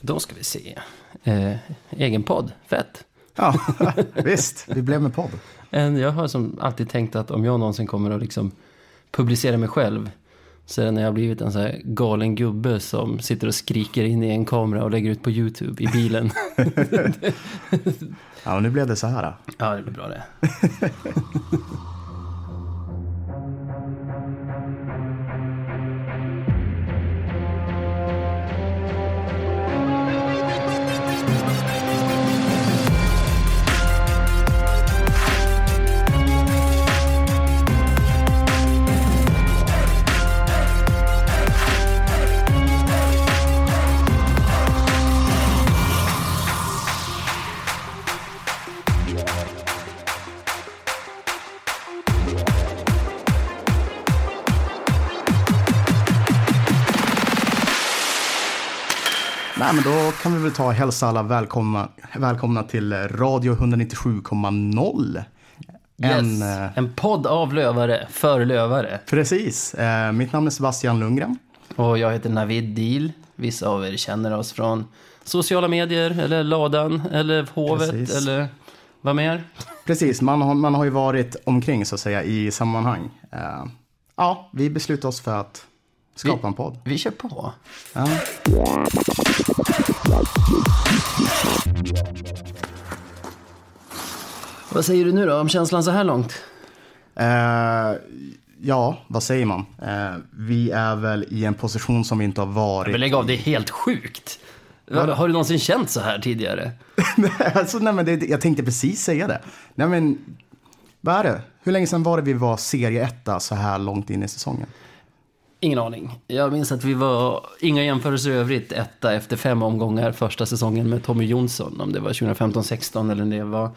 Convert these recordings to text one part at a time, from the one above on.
Då ska vi se. Eh, egen podd, fett. Ja, visst. Vi blev med podd. Jag har som alltid tänkt att om jag någonsin kommer att liksom publicera mig själv så är det när jag har blivit en så här galen gubbe som sitter och skriker in i en kamera och lägger ut på YouTube i bilen. Ja, nu blev det så här. ja, det blir bra det. Nej, men då kan vi väl ta och hälsa alla välkomna, välkomna till Radio 197,0. En, Yes. eh, En podd av lövare, för lövare. precis. Eh, mitt namn är Sebastian Lundgren. Och jag heter Navid Deal. Vissa av er känner oss från sociala medier, eller ladan, eller hovet, Precis. eller vad mer? Precis, man har, man har ju varit omkring så att säga i sammanhang. Eh, ja, vi beslutade oss för att skapa en podd. Vi kör på. Ja. Vad säger du nu då om känslan så här långt? Eh, ja, vad säger man? Eh, vi är väl i en position som vi inte har varit. Men lägg av, det är helt sjukt. Har, har du någonsin känt så här tidigare? alltså, nej, men det, jag tänkte precis säga det. Nej, men, vad är det? Hur länge sedan var det vi var serieetta så här långt in i säsongen? Ingen aning. Jag minns att vi var, inga jämförelser i övrigt, etta efter fem omgångar första säsongen med Tommy Jonsson. Om det var 2015-16 eller det var.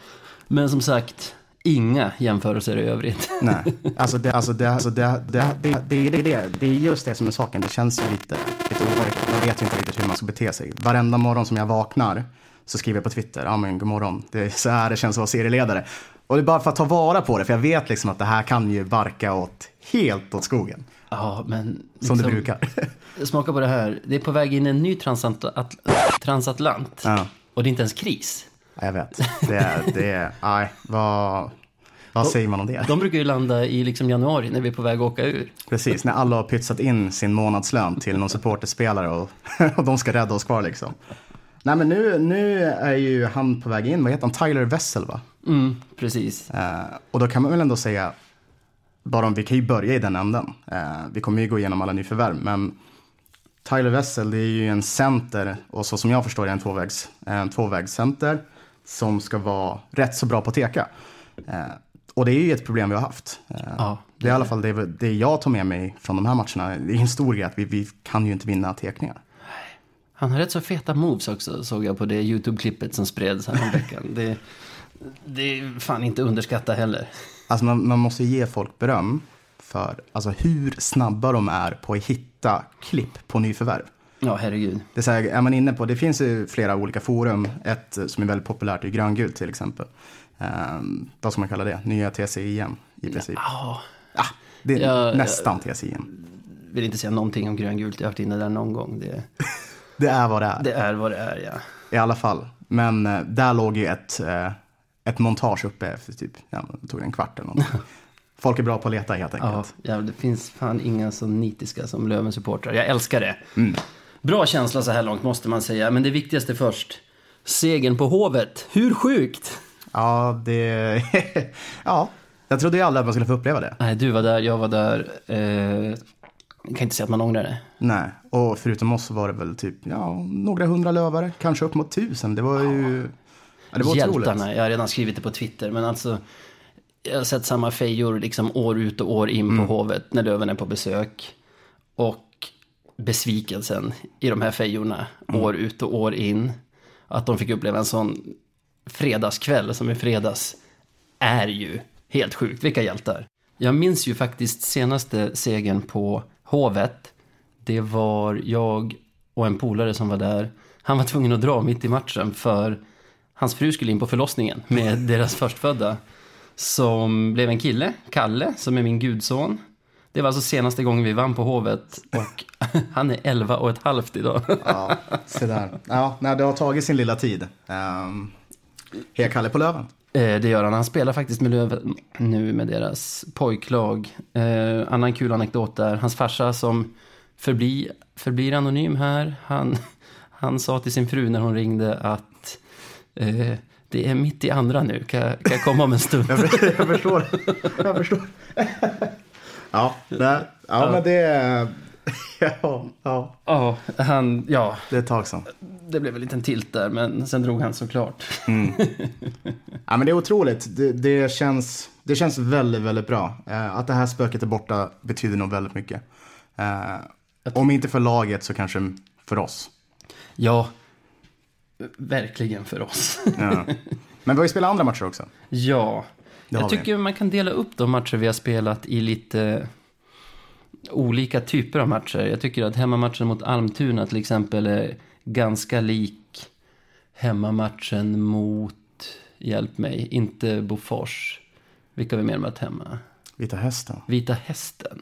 Men som sagt, inga jämförelser i övrigt. Nej, alltså det, alltså det, alltså det, det, det, det, det, det, det är just det som är saken. Det känns ju lite, lite overkligt. Man vet ju inte riktigt hur man ska bete sig. Varenda morgon som jag vaknar så skriver jag på Twitter, ja men god morgon, det är så här det känns att vara serieledare. Och det är bara för att ta vara på det, för jag vet liksom att det här kan ju barka åt helt åt skogen. Ja, men... Som det liksom- brukar. Smaka på det här. Det är på väg in en ny transat at, transatlant. Ja. Och det är inte ens kris. Ja, Jag vet. Det är, det är, nej, vad, vad säger man om det? De brukar ju landa i liksom januari när vi är på väg att åka ur. Precis, när alla har pytsat in sin månadslön till någon supporterspelare och, och de ska rädda oss kvar liksom. Nej men nu, nu är ju han på väg in, vad heter han, Tyler Wessel va? Mm, precis. Eh, och då kan man väl ändå säga, bara om vi kan ju börja i den änden. Eh, vi kommer ju gå igenom alla nyförvärv, men Tyler Wessel det är ju en center och så som jag förstår det en, tvåvägs, en tvåvägscenter som ska vara rätt så bra på teka. Eh, och det är ju ett problem vi har haft. Eh, Ja, det är i alla fall det, det jag tar med mig från de här matcherna. Det är en stor grej att vi, vi kan ju inte vinna tekningar. Han har rätt så feta moves också, såg jag på det YouTube-klippet som spreds häromveckan. det, det är fan inte underskatta heller. Alltså man, man måste ge folk beröm för alltså, hur snabba de är på att hitta klipp på nyförvärv. Ja, herregud. Det är, så här, är man inne på, det finns ju flera olika forum. Ett som är väldigt populärt är gröngult till exempel. Um, vad ska man kalla det? Nya TCIM i princip. Ja, Ah, det är Ja, nästan TCIM. vill inte säga någonting om gröngult. Jag har varit inne där någon gång. Det, Det är vad det är. det är vad det är, ja. I alla fall. Men eh, där låg ju ett, eh, ett montage uppe efter typ, ja, det tog en kvart eller någonting. Folk är bra på att leta helt enkelt. ja, det finns fan inga så nitiska som Lövens supportrar. Jag älskar det. Bra känsla så här långt måste man säga. Men det viktigaste först. Segern på Hovet. Hur sjukt? Ja, det... ja, jag trodde ju aldrig att man skulle få uppleva det. Nej, du var där, jag var där. Eh, jag kan inte säga att man ångrar det. Nej, och förutom oss så var det väl typ ja, några hundra lövare, kanske upp mot tusen. Det var ju... Ja, det var otroligt. Hjältarna, jag har redan skrivit det på Twitter. Men alltså, jag har sett samma fejor liksom år ut och år in på Hovet när Löven är på besök. Och besvikelsen i de här fejorna år ut och år in. Att de fick uppleva en sån fredagskväll som i fredags är ju helt sjukt. Vilka hjältar. Jag minns ju faktiskt senaste segern på Hovet. Det var jag och en polare som var där. Han var tvungen att dra mitt i matchen för hans fru skulle in på förlossningen med deras förstfödda. Som blev en kille, Kalle, som är min gudson. Det var alltså senaste gången vi vann på Hovet och han är 11 och ett halvt idag. Ja, se där. Ja, nej, det har tagit sin lilla tid. Um, Heja Kalle på Löven. Eh, det gör han. Han spelar faktiskt med Löven nu med deras pojklag. Eh, annan kul anekdot där. Hans farsa som förblir, förblir anonym här. Han, han sa till sin fru när hon ringde att eh, det är mitt i andra nu. Kan, jag- kan jag komma om en stund? Jag, jag förstår. Jag förstår. Ja, nej, ja, men det är... Ja, ja, Ja, han, ja, det är ett tag sedan. det blev en liten tilt där, men sen drog han såklart. Ja, men det är otroligt. Det, det, känns, det känns väldigt, väldigt bra. Eh, att det här spöket är borta betyder nog väldigt mycket. Eh, om inte för laget så kanske för oss. Ja, verkligen för oss. Ja. Men vi har ju spelat andra matcher också. Ja, jag vi. tycker man kan dela upp de matcher vi har spelat i lite olika typer av matcher. Jag tycker att hemmamatchen mot Almtuna till exempel är ganska lik hemmamatchen mot, hjälp mig, inte Bofors. Vilka har vi mer mött hemma? Vita Hästen. Vita Hästen.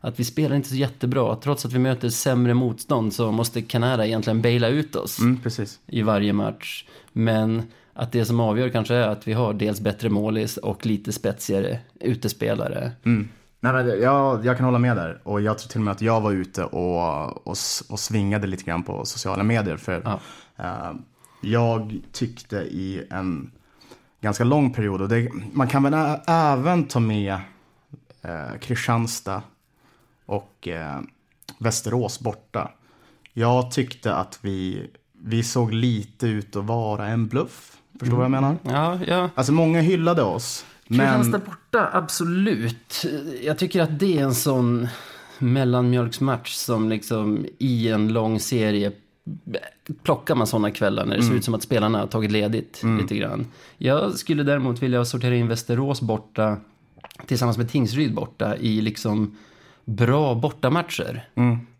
Att vi spelar inte så jättebra. Trots att vi möter sämre motstånd så måste Canara egentligen baila ut oss Mm, i varje match. Men att det som avgör kanske är att vi har dels bättre målis och lite spetsigare utespelare. Mm. Nej, det- jag, jag kan hålla med där. Och jag tror till och med att jag var ute och, och, och svingade lite grann på sociala medier. För Ja. eh, jag tyckte i en ganska lång period, och det, man kan väl även ta med eh, Kristianstad och eh, Västerås borta. Jag tyckte att vi, vi såg lite ut att vara en bluff. Förstår du vad jag menar? Ja, ja. Alltså många hyllade oss. Men... Kristianstad borta, absolut. Jag tycker att det är en sån mellanmjölksmatch som liksom i en lång serie plockar man sådana kvällar när det ser ut som att spelarna har tagit ledigt lite grann. Jag skulle däremot vilja sortera in Västerås borta tillsammans med Tingsryd borta i liksom bra bortamatcher.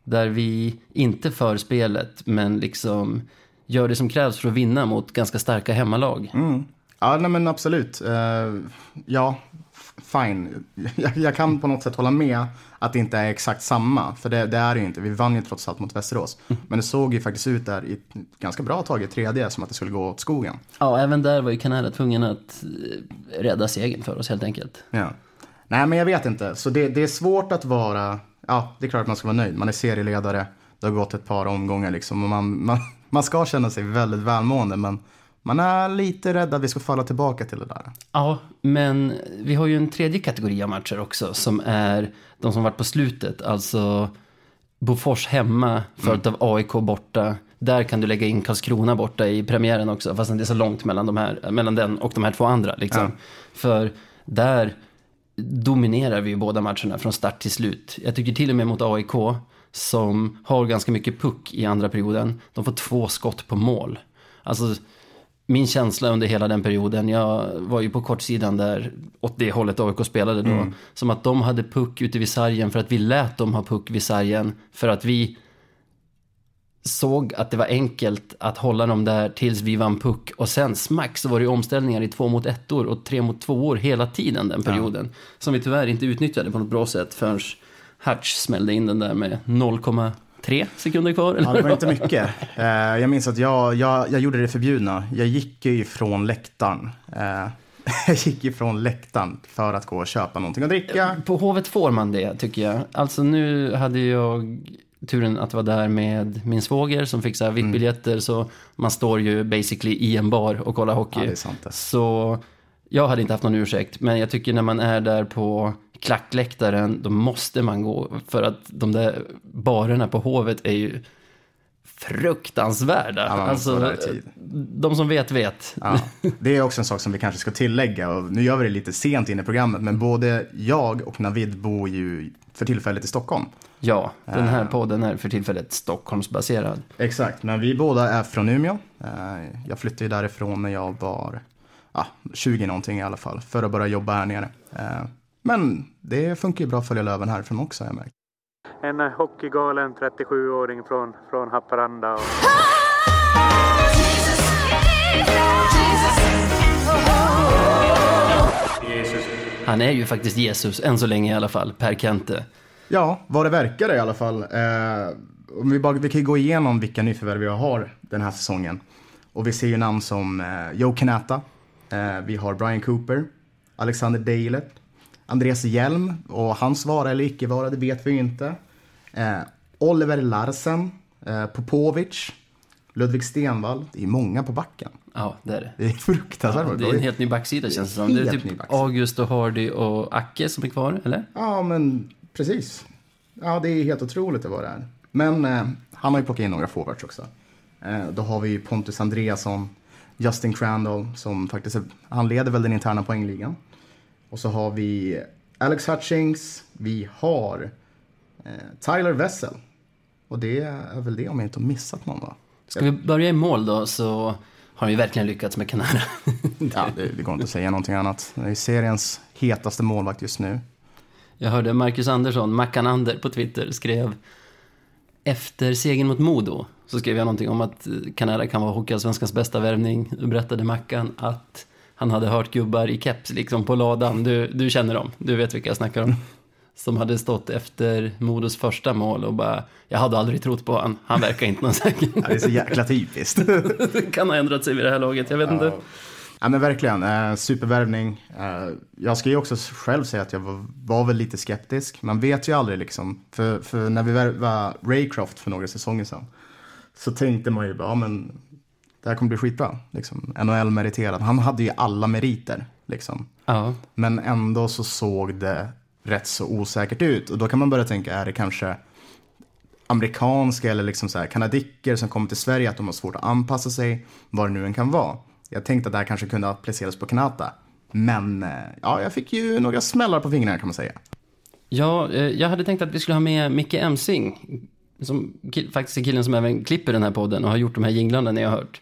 Där vi inte för spelet men liksom gör det som krävs för att vinna mot ganska starka hemmalag. Mm. Ja, nej, men absolut. Eh, ja, fine. Jag, jag kan på något sätt hålla med att det inte är exakt samma. För det, det är det ju inte. Vi vann ju trots allt mot Västerås. Men det såg ju faktiskt ut där i ett ganska bra tag i tredje som att det skulle gå åt skogen. Ja, även där var ju Canara tvungen att eh, rädda segern för oss helt enkelt. Ja. Nej, men jag vet inte. Så det, det är svårt att vara... Ja, det är klart att man ska vara nöjd. Man är serieledare. Det har gått ett par omgångar liksom. Och man, man, man ska känna sig väldigt välmående. Men man är lite rädd att vi ska falla tillbaka till det där. Ja, men vi har ju en tredje kategori av matcher också som är de som varit på slutet. Alltså Bofors hemma, följt av AIK borta. Där kan du lägga in Karlskrona borta i premiären också, fast det är så långt mellan, de här, mellan den och de här två andra. Liksom. Ja. För där dominerar vi ju båda matcherna från start till slut. Jag tycker till och med mot AIK, som har ganska mycket puck i andra perioden, de får två skott på mål. Alltså, min känsla under hela den perioden, jag var ju på kortsidan där åt det hållet AIK spelade då, som att de hade puck ute vid sargen för att vi lät dem ha puck vid sargen för att vi såg att det var enkelt att hålla dem där tills vi vann puck och sen smack så var det omställningar i två mot ettor och tre mot tvåor hela tiden den perioden. Som vi tyvärr inte utnyttjade på något bra sätt förrän Hutch smällde in den där med 0,3 sekunder kvar. Eller? Ja, det var inte mycket. Eh, jag minns att jag, jag, jag gjorde det förbjudna. Jag gick ju ifrån läktaren. Eh, jag gick ifrån läktaren för att gå och köpa någonting att dricka. På Hovet får man det, tycker jag. Alltså nu hade jag turen att vara där med min svåger som fick så här VIP-biljetter. Så man står ju basically i en bar och kollar hockey. Ja, det är sant det. Så jag hade inte haft någon ursäkt. Men jag tycker när man är där på klackläktaren, då måste man gå. För att de där barerna på Hovet är ju fruktansvärda. Ja, alltså, de som vet, vet. Ja, det är också en sak som vi kanske ska tillägga. Och nu gör vi det lite sent in i programmet. Men både jag och Navid bor ju för tillfället i Stockholm. Ja, den här podden är för tillfället Stockholmsbaserad. Exakt, men vi båda är från Umeå. Eh, Jag flyttade ju därifrån när jag var ja, 20 någonting i alla fall. För att börja jobba här nere. Men det funkar ju bra att följa Löven härifrån också har jag märkt. En hockeygalen 37-åring från, från Haparanda. Och... Han är ju faktiskt Jesus, än så länge i alla fall, Per Kente. Ja, vad det verkar i alla fall. Eh, om vi, bara, vi kan ju gå igenom vilka nyförvärv vi har den här säsongen. Och vi ser ju namn som eh, Joe Kanata, eh, vi har Brian Cooper, Alexander Dailet, Andreas Hjelm och hans vara eller icke vara, det vet vi ju inte. Eh, Oliver Larsen, eh, Popovic, Ludvig Stenvall. Det är många på backen. Ja, det är det. Det är fruktansvärt. Ja, det är en helt ny backsida känns det som. Det är typ. August och Hardy och Acke som är kvar, eller? Ja, men precis. Ja, det är helt otroligt var det är. Men eh, han har ju plockat in några forwards också. Eh, då har vi Pontus Andreasson, Justin Crandall som faktiskt är, han leder väl den interna poängligan. Och så har vi Alex Hutchings, vi har eh, Tyler Wessel. Och det är väl det om jag inte har missat någon va? Ska vi börja i mål då så har ju verkligen lyckats med Kanada. Ja, det, det går inte att säga någonting annat. Det är seriens hetaste målvakt just nu. Jag hörde Marcus Andersson, Mackanander på Twitter, skrev efter segern mot Modo så skrev jag någonting om att Kanada kan vara Hockeyallsvenskans bästa värvning. Då berättade Mackan att han hade hört gubbar i keps liksom på ladan. Du, du känner dem, du vet vilka jag snackar om. Som hade stått efter Modos första mål och bara, jag hade aldrig trott på han. Han verkar inte någon säker. Ja, det är så jäkla typiskt. kan ha ändrat sig vid det här laget, jag vet inte. Ja men verkligen, eh, supervärvning. Eh, jag ska ju också själv säga att jag var, var väl lite skeptisk. Man vet ju aldrig liksom. För, för när vi värvade Raycroft för några säsonger sedan. Så tänkte man ju bara, ja men det här kommer bli skitbra. Liksom. NHL-meriterad. Han hade ju alla meriter. Liksom. Ja, Men ändå så såg det rätt så osäkert ut. Och då kan man börja tänka, är det kanske amerikanska eller liksom så här kanadicker som kommer till Sverige, att de har svårt att anpassa sig, vad det nu än kan vara. Jag tänkte att det här kanske kunde appliceras på Kanata. Men eh, ja, jag fick ju några smällar på fingrarna kan man säga. Ja, eh, jag hade tänkt att vi skulle ha med Micke Emsing. Som kill, faktiskt är killen som även klipper den här podden och har gjort de här jinglarna ni har hört.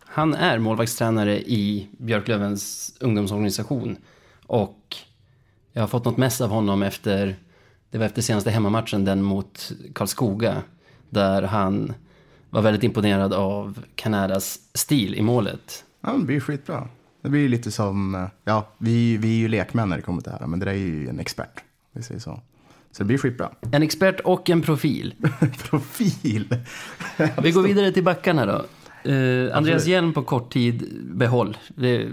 Han är målvaktstränare i Björklövens ungdomsorganisation. Och jag har fått något mess av honom efter, det var efter senaste hemmamatchen, den mot Karlskoga. Där han var väldigt imponerad av Kanadas stil i målet. Ja, det blir skitbra. Det blir lite som, ja, vi, vi är ju lekmän när det kommer till det här, men det där är ju en expert. Vi säger så. Så det blir skitbra. En expert och en profil. Profil. Vi går vidare till backarna då. Eh, Andreas Hjelm på kort tid, behåll. Det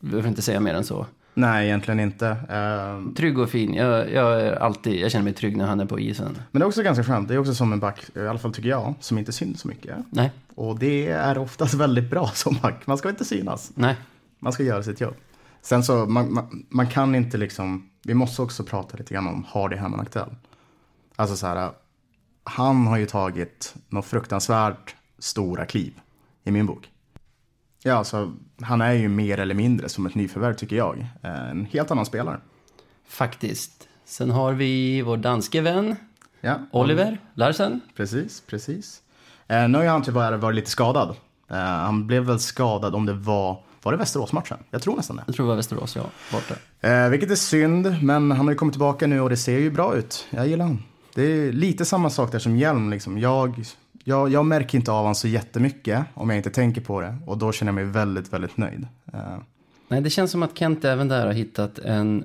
behöver inte säga mer än så. Nej, egentligen inte. Eh, Trygg och fin. Jag, jag, är alltid, jag känner mig trygg när han är på isen. Men det är också ganska skönt. Det är också som en back, i alla fall tycker jag, som inte syns så mycket. Nej, Och det är oftast väldigt bra som back. Man ska inte synas. nej. Man ska göra sitt jobb. Sen så, man, man, man kan inte liksom, vi måste också prata lite grann om Hardy Hammond Aktell. Alltså så här, han har ju tagit något fruktansvärt stora kliv i min bok. Ja, alltså, han är ju mer eller mindre som ett nyförvärv tycker jag. Eh, En helt annan spelare. Faktiskt. Sen har vi vår danske vän, Ja, Oliver Larsen. Precis, precis. Eh, nu har han tyvärr varit lite skadad. Eh, han blev väl skadad om det var, var det Västeråsmatchen? Jag tror nästan det. Jag tror det var Västerås, ja. Borta. Eh, vilket är synd, men han har ju kommit tillbaka nu och det ser ju bra ut. Jag gillar honom. Det är lite samma sak där som Hjelm. Liksom. Jag, jag, jag märker inte av honom så jättemycket om jag inte tänker på det. Och då känner jag mig väldigt, väldigt nöjd. Eh, Nej, det känns som att Kent även där har hittat en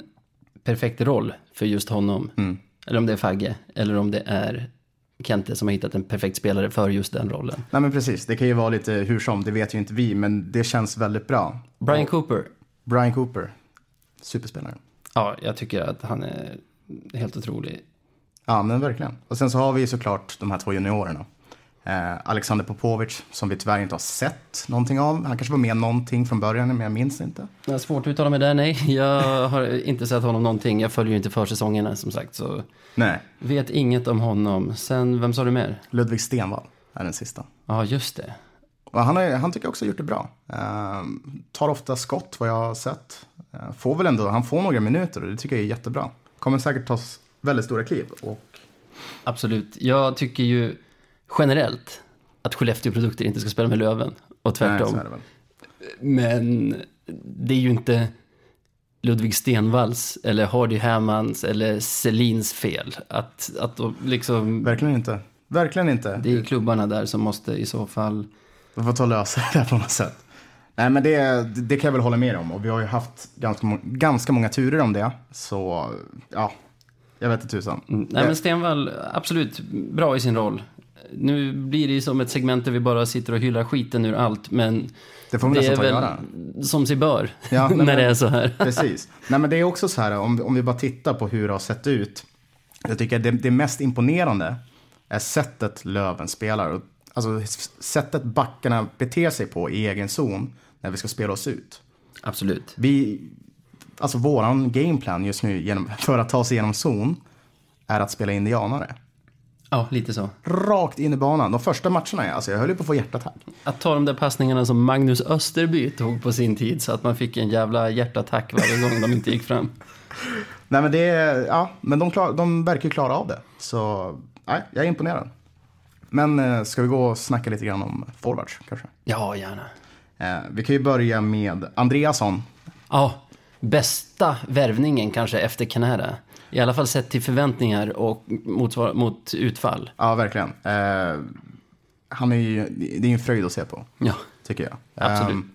perfekt roll för just honom. Eller om det är Fagge, eller om det är Kente som har hittat en perfekt spelare för just den rollen. nej men precis, det kan ju vara lite hur som, det vet ju inte vi. Men det känns väldigt bra. Brian Cooper. Brian Cooper, superspelare. Ja, jag tycker att han är helt otrolig. Ja, men verkligen. Och sen så har vi såklart de här två juniorerna. Eh, Alexander Popovic, som vi tyvärr inte har sett någonting av. Han kanske var med någonting från början, men jag minns inte. Jag har svårt att uttala mig där, nej. Jag har inte sett honom någonting. Jag följer ju inte försäsongerna som sagt, så Nej, vet inget om honom. Sen, vem sa du mer? Ludvig Stenvall är den sista. Ja, just det. Han, är, han tycker jag också gjort det bra. Eh, tar ofta skott, vad jag har sett. Eh, får väl ändå, han får några minuter och det tycker jag är jättebra. Kommer säkert ta väldigt stora kliv. Och, Absolut. Jag tycker ju generellt att Skellefteå-produkter inte ska spela med Löven. Och nej, tvärtom. väl. Men det är ju inte Ludvig Stenvalls eller Hardy Hammans eller Selins fel. Att, att de liksom, Verkligen inte. Verkligen inte. det är klubbarna där som måste i så fall... Vi får ta och lösa det här på något sätt. Nej, men det, det kan jag väl hålla med om. Och vi har ju haft ganska, ganska många turer om det. Så ja, Jag vet inte tusan. Mm. Nej, men Stenvall, absolut bra i sin roll. Nu blir det ju som ett segment där vi bara sitter och hyllar skiten ur allt, men Det får vi det är väl göra. som sig bör Ja, nej, när men- det är så här. Precis. Nej, men det är också så här, om, om vi bara tittar på hur det har sett ut. Jag tycker det, det mest imponerande är sättet Löven spelar. Alltså sättet backarna beter sig på i egen zon när vi ska spela oss ut. Absolut. Vi, alltså våran gameplan just nu genom, för att ta sig igenom zon är att spela indianare. Ja, lite så. Rakt in i banan. De första matcherna, alltså jag höll ju på att få hjärtattack. Att ta de där passningarna som Magnus Österby tog på sin tid så att man fick en jävla hjärtattack varje gång de inte gick fram. Nej men det ja, men de, klar, de verkar ju klara av det. Så, nej, jag är imponerad. Men eh, ska vi gå och snacka lite grann om forwards kanske? Ja, gärna. Eh, vi kan ju börja med Andreasson. Ja, bästa värvningen kanske efter Canada. I alla fall sett till förväntningar och mot, mot utfall. Ja, verkligen. Eh, han är ju, det är ju en fröjd att se på, Ja, tycker jag. Absolut. Eh,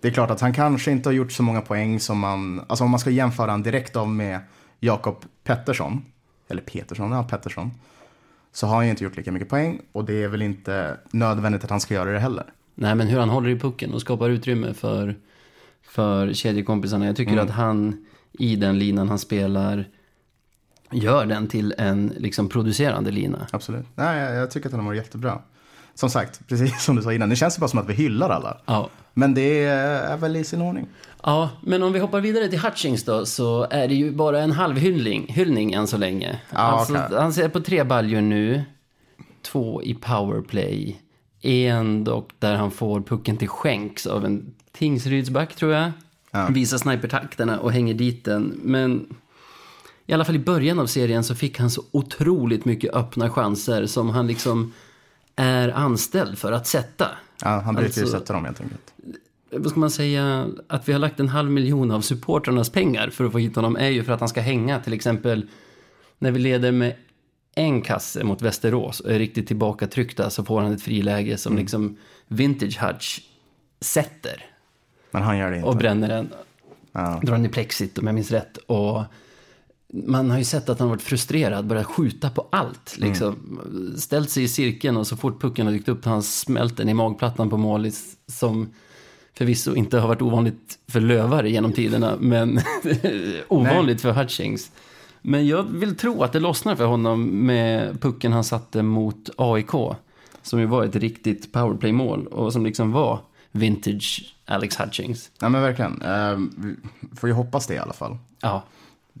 det är klart att han kanske inte har gjort så många poäng som man, alltså om man ska jämföra han direkt av med Jakob Pettersson, eller Petersson, ja Pettersson, så har han ju inte gjort lika mycket poäng och det är väl inte nödvändigt att han ska göra det heller. nej men hur han håller i pucken och skapar utrymme för, för kedjekompisarna. Jag tycker att han i den linan han spelar gör den till en liksom producerande lina. Absolut. Nej, jag, jag tycker att han har varit jättebra. Som sagt, precis som du sa innan, det känns ju bara som att vi hyllar alla. Ja. Men det är väl i sin ordning. Ja, men om vi hoppar vidare till Hutchings då, så är det ju bara en halvhyllning hyllning än så länge. Ja, alltså, okej. Han ser på tre baljor nu, två i powerplay, en dock där han får pucken till skänks av en Tingsrydsback tror jag. Ja. Visar snipertakterna och hänger dit den. Men i alla fall i början av serien så fick han så otroligt mycket öppna chanser som han liksom är anställd för att sätta. Ja, han brukar ju Alltså- sätta dem helt enkelt. vad ska man säga, att vi har lagt en halv miljon av supportrarnas pengar för att få hit honom är ju för att han ska hänga till exempel när vi leder med en kasse mot Västerås och är riktigt tillbakatryckta så får han ett friläge som liksom Vintage Hutch sätter Men han gör det inte. och bränner den. Ja. Drar den i plexit om jag minns rätt. Och man har ju sett att han har varit frustrerad, börjat skjuta på allt. Liksom. Ställt sig i cirkeln och så fort pucken har dykt upp har han smält den i magplattan på målis. Som förvisso inte har varit ovanligt för lövare genom tiderna, men ovanligt för Hutchings. Men jag vill tro att det lossnar för honom med pucken han satte mot AIK. Som ju var ett riktigt powerplay-mål och som liksom var vintage Alex Hutchings. ja, men verkligen. Vi får ju hoppas det i alla fall. Ja,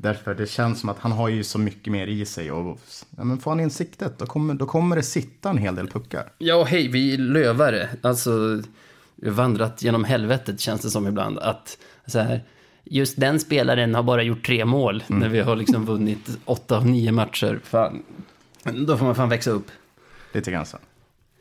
Därför det känns som att han har ju så mycket mer i sig. Och, ja, men får han in siktet, då kommer, då kommer det sitta en hel del puckar. Ja, hej, vi är lövare. Alltså, vi har vandrat genom helvetet känns det som ibland. Att så här, just den spelaren har bara gjort tre mål när vi har liksom vunnit åtta av nio matcher. Fan. Då får man fan växa upp. Lite grann så.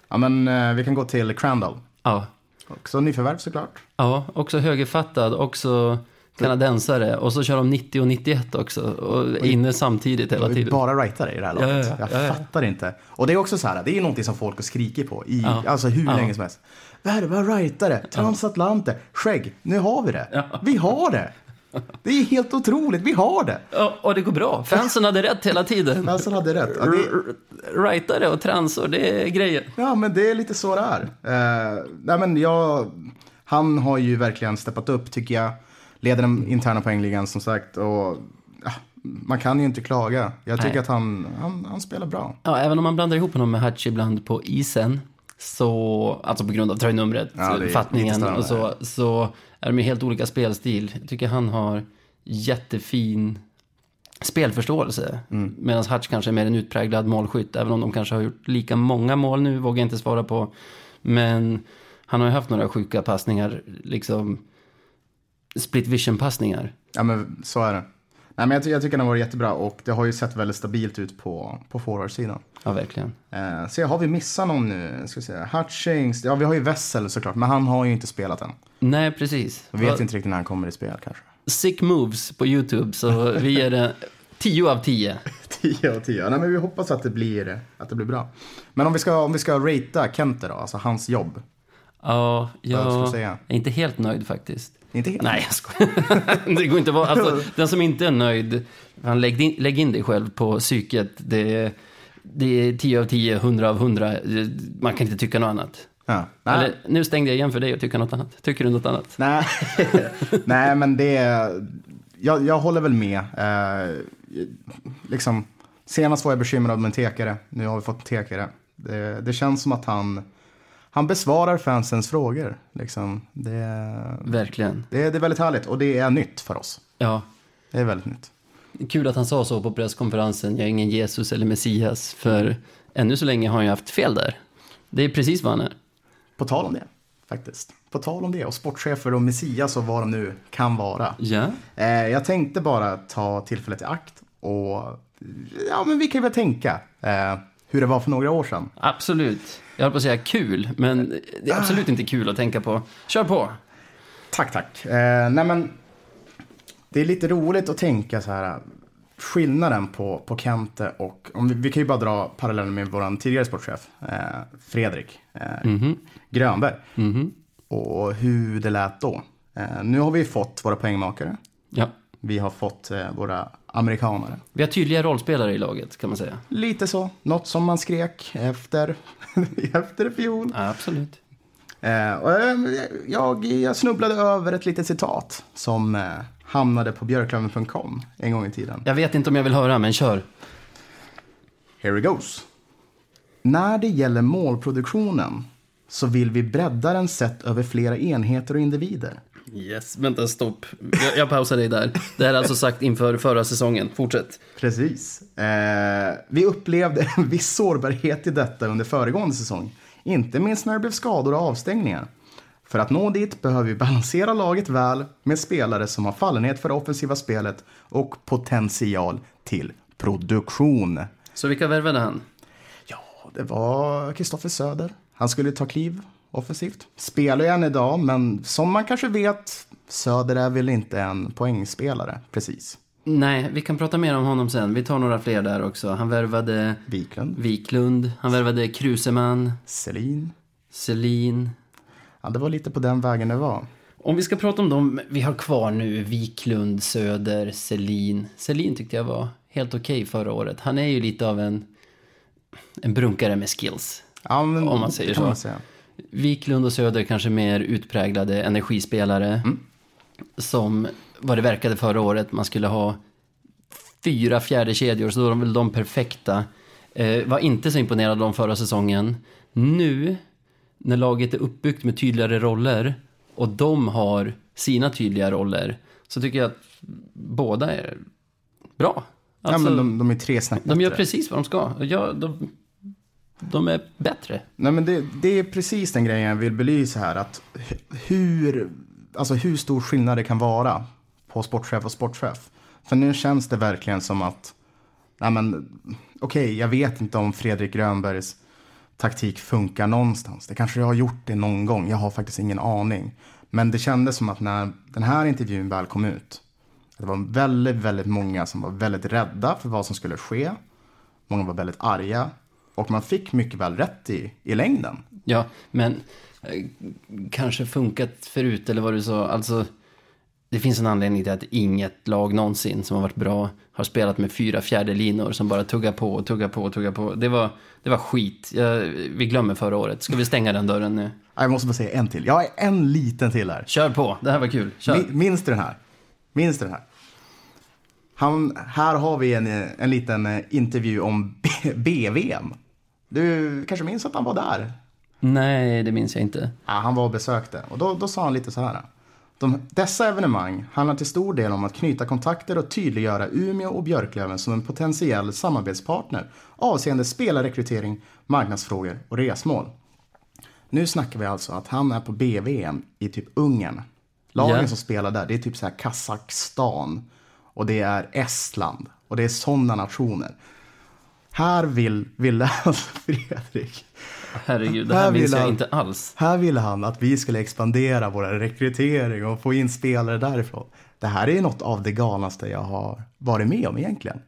Ja, men eh, vi kan gå till Crandall. Ja, Också nyförvärv såklart. ja också högerfattad, också kanadensare. Och så kör de 90 och 91 också. Och är inne samtidigt hela tiden. bara rightare i det här laget. ja, Jag ja, ja. fattar inte. Och det är också så här, det är någonting som folk skriker på i, alltså hur länge som helst. Värva rightare, transatlanter, skägg. Nu har vi det. Vi har det. Det är helt otroligt, vi har det. Ja, och det går bra. Fansen hade rätt hela tiden. Fansen hade rätt. Ja, det, Rightare och transor, det är grejer. ja, men det är lite så det är. Eh, nej, men jag, han har ju verkligen steppat upp, tycker jag. Leder den interna poängligan, som sagt. Och, ja, man kan ju inte klaga. Jag tycker Nej. att han, han, han spelar bra. Ja, även om man blandar ihop honom med Hutch ibland på isen, så, alltså på grund av tröjnumret, Ja, fattningen och så, så är de ju helt olika spelstil. Jag tycker han har jättefin spelförståelse. Mm. Medan Hutch kanske är mer en utpräglad målskytt, även om de kanske har gjort lika många mål nu, vågar jag inte svara på. Men han har ju haft några sjuka passningar, liksom split vision-passningar. Ja, men så är det. Nej, men jag, ty- jag tycker den var jättebra och det har ju sett väldigt stabilt ut på, på forwardsidan. Ja, verkligen. Eh, så har vi missat någon nu? Ska vi se. Hutchings, ja vi har ju Wessel såklart, men han har ju inte spelat än. Nej, precis. Jag vet Vad- inte riktigt när han kommer i spel kanske. Sick moves på YouTube, så vi ger det 10 av 10. 10 av 10. Nej, men vi hoppas att det blir, att det blir bra. Men om vi ska, om vi ska ratea Kente då, alltså hans jobb. Ja, jag säga? är inte helt nöjd faktiskt. Inte helt. Nej, jag skojar. Det går inte att vara... Alltså, den som inte är nöjd, han lägg in, lägg in dig själv på psyket. Det, det är 10 av 10, 100 av 100. Man kan inte tycka något annat. Ja. Eller, nu stängde jag igen för dig och tycka något annat. Tycker du något annat? Nej, Nej men det är, jag, jag håller väl med. Eh, liksom, senast var jag bekymrad om en tekare, nu har vi fått en tekare. Det, det känns som att han, han besvarar fansens frågor. Liksom. Det, Verkligen. det, det är väldigt härligt och det är nytt för oss. Ja. Det är väldigt nytt. Kul att han sa så på presskonferensen. Jag är ingen Jesus eller Messias. För ännu så länge har han ju haft fel där. Det är precis vad han är. På tal om det, faktiskt. På tal om det och sportchefer och Messias och vad de nu kan vara. Ja. Eh, jag tänkte bara ta tillfället i akt och ja, men vi kan väl tänka eh, hur det var för några år sedan. Absolut. Jag höll på att säga kul, men det är absolut inte kul att tänka på. Kör på. Tack, tack. Eh, nej, men det är lite roligt att tänka så här. Skillnaden på, på Kente och, om vi, vi kan ju bara dra parallellen med vår tidigare sportchef, eh, Fredrik eh, Grönberg. Och hur det lät då. Eh, nu har vi fått våra poängmakare. Ja. Vi har fått eh, våra amerikanare. Vi har tydliga rollspelare i laget, kan man säga. Lite så, något som man skrek efter, efter fjol. Ja, absolut. Eh, och, eh, jag, jag snubblade över ett litet citat som eh, hamnade på björklöven.com en gång i tiden. Jag vet inte om jag vill höra, men kör. Here it goes. När det gäller målproduktionen så vill vi bredda den sett över flera enheter och individer. Yes, vänta, stopp. Jag, jag pausar dig där. Det här är alltså sagt inför förra säsongen. Fortsätt. Precis. Eh, vi upplevde en viss sårbarhet i detta under föregående säsong. Inte minst när det blev skador och avstängningar. För att nå dit behöver vi balansera laget väl med spelare som har fallenhet för det offensiva spelet och potential till produktion. Så vilka värvade han? Ja, det var Kristoffer Söder. Han skulle ta kliv offensivt. Spelar ju än idag, men som man kanske vet, Söder är väl inte en poängspelare precis. Nej, vi kan prata mer om honom sen. Vi tar några fler där också. Han värvade Wiklund, Wiklund, han värvade Kruseman, Selin. Selin. Ja, det var lite på den vägen det var. Om vi ska prata om dem vi har kvar nu, Wiklund, Söder, Selin. Selin tyckte jag var helt okej förra året. Han är ju lite av en, en brunkare med skills. Ja, men, Om man säger så. Man säga. Wiklund och Söder kanske mer utpräglade energispelare. Som vad det verkade förra året, man skulle ha fyra fjärde kedjor så då är de väl de perfekta. Eh, var inte så imponerad om förra säsongen. Nu, när laget är uppbyggt med tydligare roller och de har sina tydliga roller, så tycker jag att båda är bra. ja, Alltså, men de, de är tre snack de gör precis vad de ska. Ja, de, de är bättre. Nej, men det, det är precis den grejen jag vill belysa här. Att hur, alltså hur stor skillnad det kan vara på sportchef och sportchef. För nu känns det verkligen som att, nej men, okej, jag vet inte om Fredrik Grönbergs taktik funkar någonstans. Det kanske jag har gjort det någon gång, jag har faktiskt ingen aning. Men det kändes som att när den här intervjun väl kom ut, det var väldigt, väldigt många som var väldigt rädda för vad som skulle ske. Många var väldigt arga. Och man fick mycket väl rätt i, i längden. Ja, men eh, kanske funkat förut eller vad du sa. Alltså, det finns en anledning till att inget lag någonsin som har varit bra har spelat med fyra fjärde linor som bara tuggar på och tuggar på och tuggar på. Det var, det var skit. Jag, vi glömmer förra året. Ska vi stänga den dörren nu? Ja, Jag måste bara säga en till. Jag har en liten till här. Kör på, det här var kul. Kör. Mi- Minns du den här? Minns du den här? Han, här har vi en, en liten eh, intervju om B- BVM. Du kanske minns att han var där? Nej, det minns jag inte. Ja, han var och besökte. Och då, då sa han lite så här. De, dessa evenemang handlar till stor del om att knyta kontakter och tydliggöra Umeå och Björklöven som en potentiell samarbetspartner avseende spelarrekrytering, marknadsfrågor och resmål. Nu snackar vi alltså att han är på BVM i typ Ungern. Lagen Ja. som spelar där, det är typ så här Kazakstan och det är Estland och det är sådana nationer. Här vill, ville alltså Fredrik Herregud, det här Här minns jag han- inte alls. här ville han att vi skulle expandera vår rekrytering och få in spelare därifrån. Det här är något av det galnaste jag har varit med om egentligen.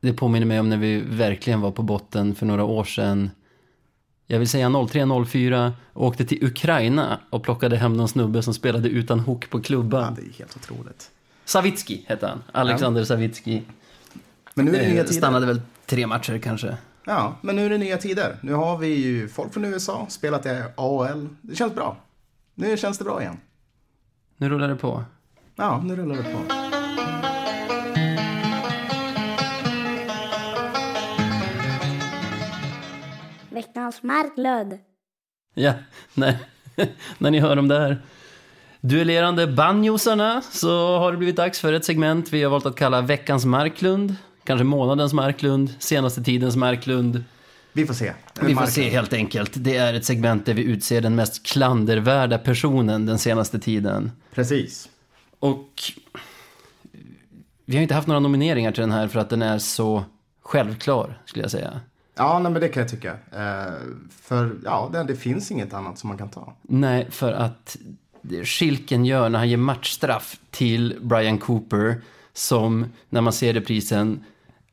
Det påminner mig om när vi verkligen var på botten för några år sedan. jag vill säga 03-04, och åkte till Ukraina och plockade hem någon snubbe som spelade utan hook på Ja, klubban. det är helt otroligt. Savitski hette han, Alexander Savitski. Men nu är det nya Eh, tider. Stannade väl tre matcher kanske. Ja, men nu är det nya tider. Nu har vi ju folk från USA, spelat i AHL. Det känns bra. Nu känns det bra igen. Nu rullar det på. Ja, nu rullar det på. Veckans Marklund. Ja, när, när ni hör de där duellerande banjosarna så har det blivit dags för ett segment vi har valt att kalla veckans Marklund. Kanske månadens Marklund, senaste tidens Marklund. Vi får se. Vi får se helt enkelt. Det är ett segment där vi utser den mest klandervärda personen den senaste tiden. Precis. Och vi har inte haft några nomineringar till den här för att den är så självklar, skulle jag säga. Ja, nej, men det kan jag tycka. Eh, för ja, det, det finns inget annat som man kan ta. Nej, för att Schilken gör när han ger matchstraff till Brian Cooper som, när man ser reprisen,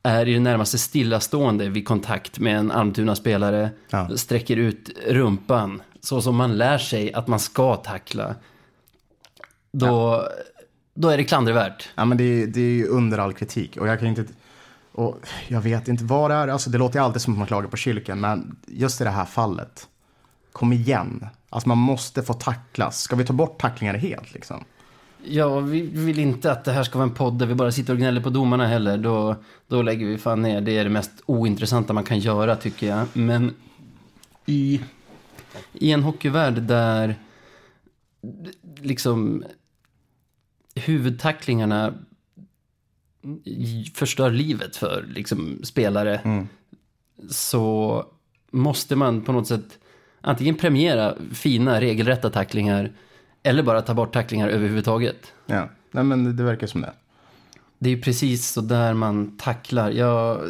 är i det närmaste stillastående vid kontakt med en Almtuna-spelare, Ja. sträcker ut rumpan, så som man lär sig att man ska tackla. Då, då är det klandervärt. Ja, men det, är- det är ju under all kritik. Och jag kan inte... Och jag vet inte vad det är. Alltså, det låter alltid som att man klagar på kylken. Men just i det här fallet. Kom igen. Alltså man måste få tacklas. Ska vi ta bort tacklingar helt liksom? Ja, vi vill inte att det här ska vara en podd där vi bara sitter och gnäller på domarna heller. Då, då lägger vi fan ner. Det är det mest ointressanta man kan göra tycker jag. Men i, i en hockeyvärld där liksom huvudtacklingarna förstör livet för liksom, spelare så måste man på något sätt antingen premiera fina regelrätta tacklingar eller bara ta bort tacklingar överhuvudtaget. Ja, nej men det verkar som det. Det är ju precis så där man tacklar. Jag,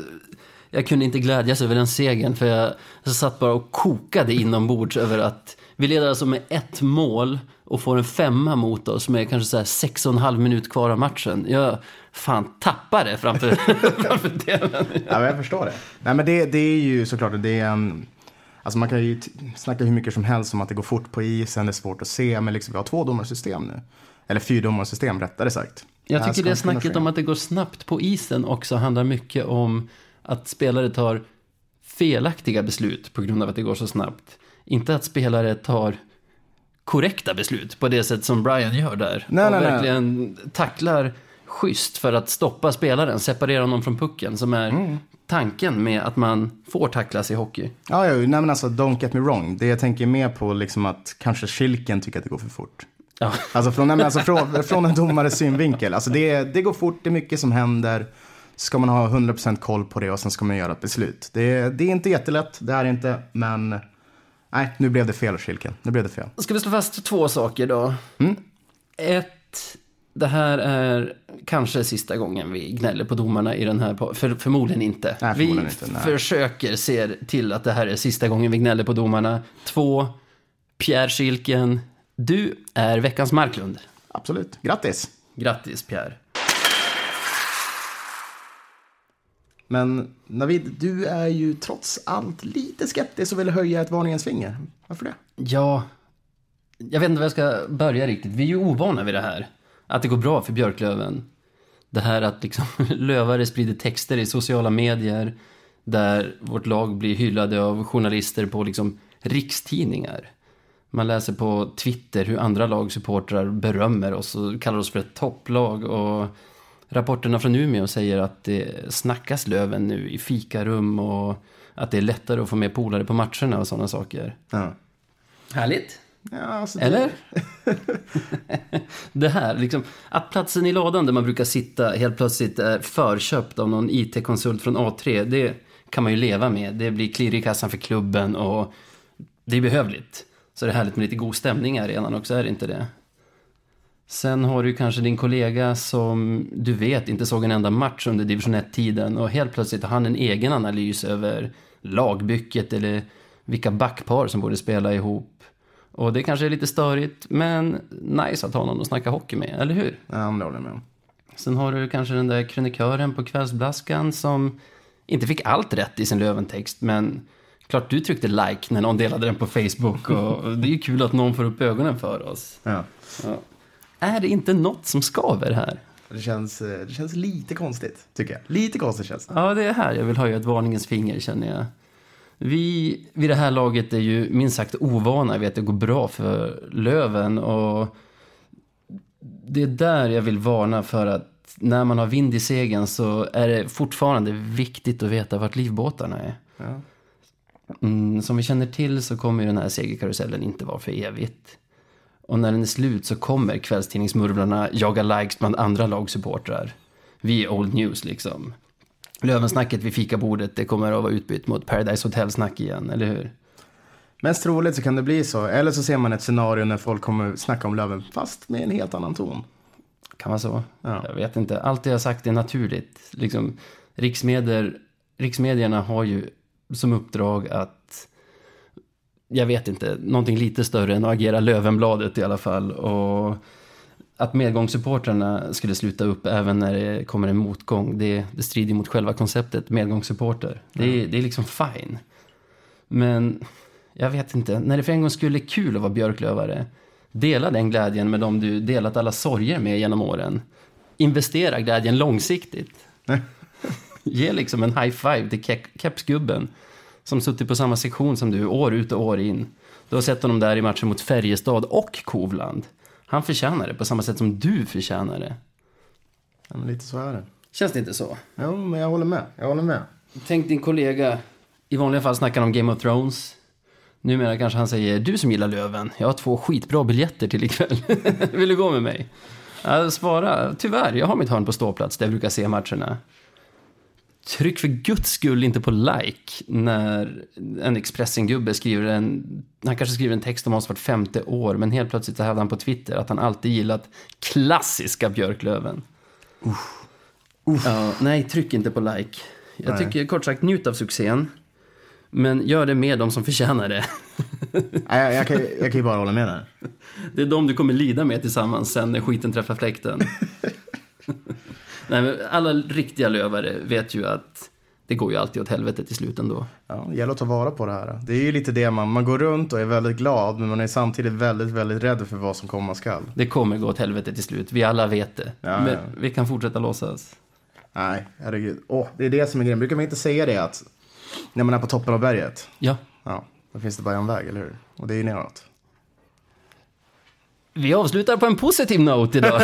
jag kunde inte glädjas över den segern för jag, jag satt bara och kokade inombords över att vi leder alltså med ett mål och får en femma mot oss med kanske så här sex och en halv minut kvar av matchen. Jag fan tappade framför, framför tvn. Ja, men jag förstår det. Nej, men det, det är ju såklart, det är en... Alltså man kan ju snacka hur mycket som helst om att det går fort på isen, det är svårt att se, men liksom vi har två domarsystem nu. Eller fyrdomarsystem rättare sagt. Jag tycker det kunna snacket om att det går snabbt på isen också handlar mycket om att spelare tar felaktiga beslut på grund av att det går så snabbt. Inte att spelare tar korrekta beslut på det sätt som Brian gör där. Nej, och nej, nej. verkligen tacklar schysst för att stoppa spelaren, separera honom från pucken, som är Mm. Tanken med att man får tacklas i hockey. Ja, ja, nej men alltså don't get me wrong. Det jag tänker mer på liksom att kanske Schilken tycker att det går för fort. Ja. Alltså från, nej, alltså från, från en domares synvinkel. Alltså det, det går fort, det är mycket som händer. Ska man ha 100% koll på det och sen ska man göra ett beslut. Det, det är inte jättelätt, det är inte, men nej, nu blev det fel Schilken. Nu blev det fel. Ska vi slå fast två saker då? Mm. Ett, det här är kanske sista gången vi gnäller på domarna i den här för, Förmodligen inte. Nej, vi förmodligen inte, nej. försöker se till att det här är sista gången vi gnäller på domarna. Två, Pierre Schilken, du är veckans Marklund. Absolut, grattis. Grattis Pierre. Men Navid, du är ju trots allt lite skeptisk och vill höja ett varningens finger. Varför det? Ja, jag vet inte var jag ska börja riktigt. Vi är ju ovana vid det här. Att det går bra för Björklöven. Det här att liksom lövare sprider texter i sociala medier där vårt lag blir hyllade av journalister på liksom rikstidningar. Man läser på Twitter hur andra lagsupportrar berömmer oss och kallar oss för ett topplag. Och rapporterna från Umeå säger att det snackas Löven nu i fikarum och att det är lättare att få med polare på matcherna och sådana saker. Ja. Härligt. Ja, alltså det- Eller? det här, liksom, att platsen i ladan där man brukar sitta helt plötsligt är förköpt av någon IT-konsult från A3, det kan man ju leva med. Det blir klirr i kassan för klubben och det är behövligt. Så det är härligt med lite god stämning i arenan också, är det inte det? Sen har du kanske din kollega som du vet inte såg en enda match under division 1-tiden och helt plötsligt har han en egen analys över lagbygget eller vilka backpar som borde spela ihop. Och det kanske är lite störigt, men nice att ha någon att snacka hockey med, eller hur? Ja, det håller jag med om. Sen har du kanske den där krönikören på Kvällsblaskan som inte fick allt rätt i sin Löventext, men Klart du tryckte like när någon delade den på Facebook och det är ju kul att någon får upp ögonen för oss. Ja. Ja. Är det inte något som skaver här? Det, känns, eh, det känns lite konstigt, tycker jag. Lite konstigt känns det. Ja, det är här jag vill höja ett varningens finger känner jag. Vi vid det här laget är ju minst sagt ovana vid att det går bra för Löven och det är där jag vill varna för att när man har vind i segern så är det fortfarande viktigt att veta vart livbåtarna är. Ja. Mm, som vi känner till så kommer ju den här segerkarusellen inte vara för evigt. Och när den är slut så kommer kvällstidningsmurvlarna jaga likes bland andra lagsupportrar. Vi är old news liksom. Lövensnacket vid fikabordet, det kommer att vara utbytt mot Paradise Hotel-snack igen, eller hur? Mest troligt så kan det bli så. Eller så ser man ett scenario när folk kommer snacka om Löven, fast med en helt annan ton. Kan vara så? Ja. Jag vet inte. Allt det jag sagt är naturligt. Liksom, riksmedier, riksmedierna har ju som uppdrag att, jag vet inte, någonting lite större än att agera Lövenbladet i alla fall. Och att medgångssupportrarna skulle sluta upp även när det kommer en motgång, det, det strider mot själva konceptet medgångssupporter. Det, är- det är liksom fine. Men jag vet inte, när det för en gång skulle är kul att vara björklövare, dela den glädjen med dem du delat alla sorger med genom åren. Investera glädjen långsiktigt. Ge liksom en high five till ke- kepsgubben som suttit på samma sektion som du år ut och år in. Du har sett honom där i matchen mot Färjestad och Kovland. Han förtjänar det på samma sätt som du förtjänar det. Ja, men lite så är det. Känns det inte så? Ja, men jag håller med. Jag håller med. Tänk din kollega, i vanliga fall snackar han om Game of Thrones. Numera kanske han säger, du som gillar Löven, jag har två skitbra biljetter till ikväll. Vill du gå med mig? Svara, tyvärr, jag har mitt hörn på ståplats där jag brukar se matcherna. Tryck för guds skull inte på like när en Expressen-gubbe skriver en... Han kanske skriver en text om oss vart femte år, men helt plötsligt så hävdar han på Twitter att han alltid gillat klassiska Björklöven. Ja, nej, tryck inte på like. Jag Nej. tycker kort sagt njut av succén. Men gör det med de som förtjänar det. Nej, jag, jag, kan, jag kan ju bara hålla med där. Det är de du kommer lida med tillsammans sen när skiten träffar fläkten. Nej, alla riktiga lövare vet ju att det går ju alltid åt helvete till slut ändå. Ja, det gäller att ta vara på det här. Det är ju lite det man, man går runt och är väldigt glad, men man är samtidigt väldigt, väldigt rädd för vad som komma skall. Det kommer gå åt helvete till slut. Vi alla vet det. Ja, men ja. vi kan fortsätta låtsas. Nej, herregud. Åh, det är det som är grejen. Brukar man inte säga det att när man är på toppen av berget, Ja, ja, då finns det bara en väg, eller hur? Och det är ju neråt. Vi avslutar på en positiv note idag.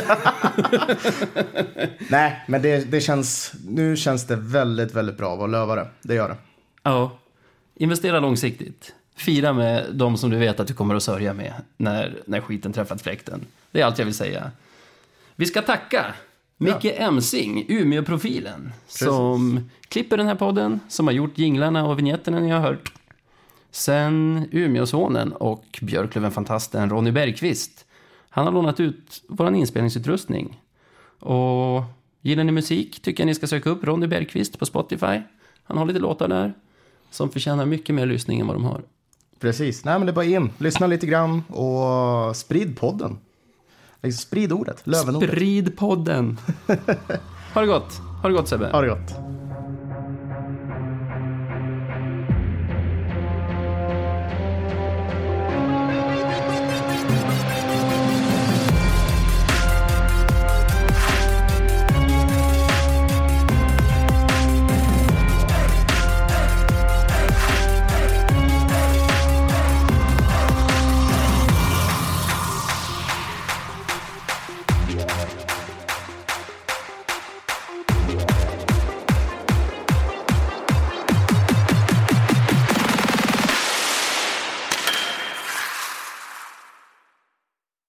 Nej, men det, det känns, nu känns det väldigt, väldigt bra att vara lövare. Det gör det. ja, investera långsiktigt. Fira med de som du vet att du kommer att sörja med när, när skiten träffat fläkten. Det är allt jag vill säga. Vi ska tacka Micke Emsing, Umeå-profilen, som klipper den här podden, som har gjort jinglarna och vignetten ni har hört. Sen Umeåsonen och Björklöven-fantasten Ronny Bergqvist. Han har lånat ut vår inspelningsutrustning. Och gillar ni musik tycker jag ni ska söka upp Ronny Bergqvist på Spotify. Han har lite låtar där som förtjänar mycket mer lyssning än vad de har. Precis. Nej, men det är bara in. Lyssna lite grann och sprid podden. Liksom, sprid ordet. Lövenordet. Sprid podden! Ha det gott! Ha det gott Sebbe! Ha det gott.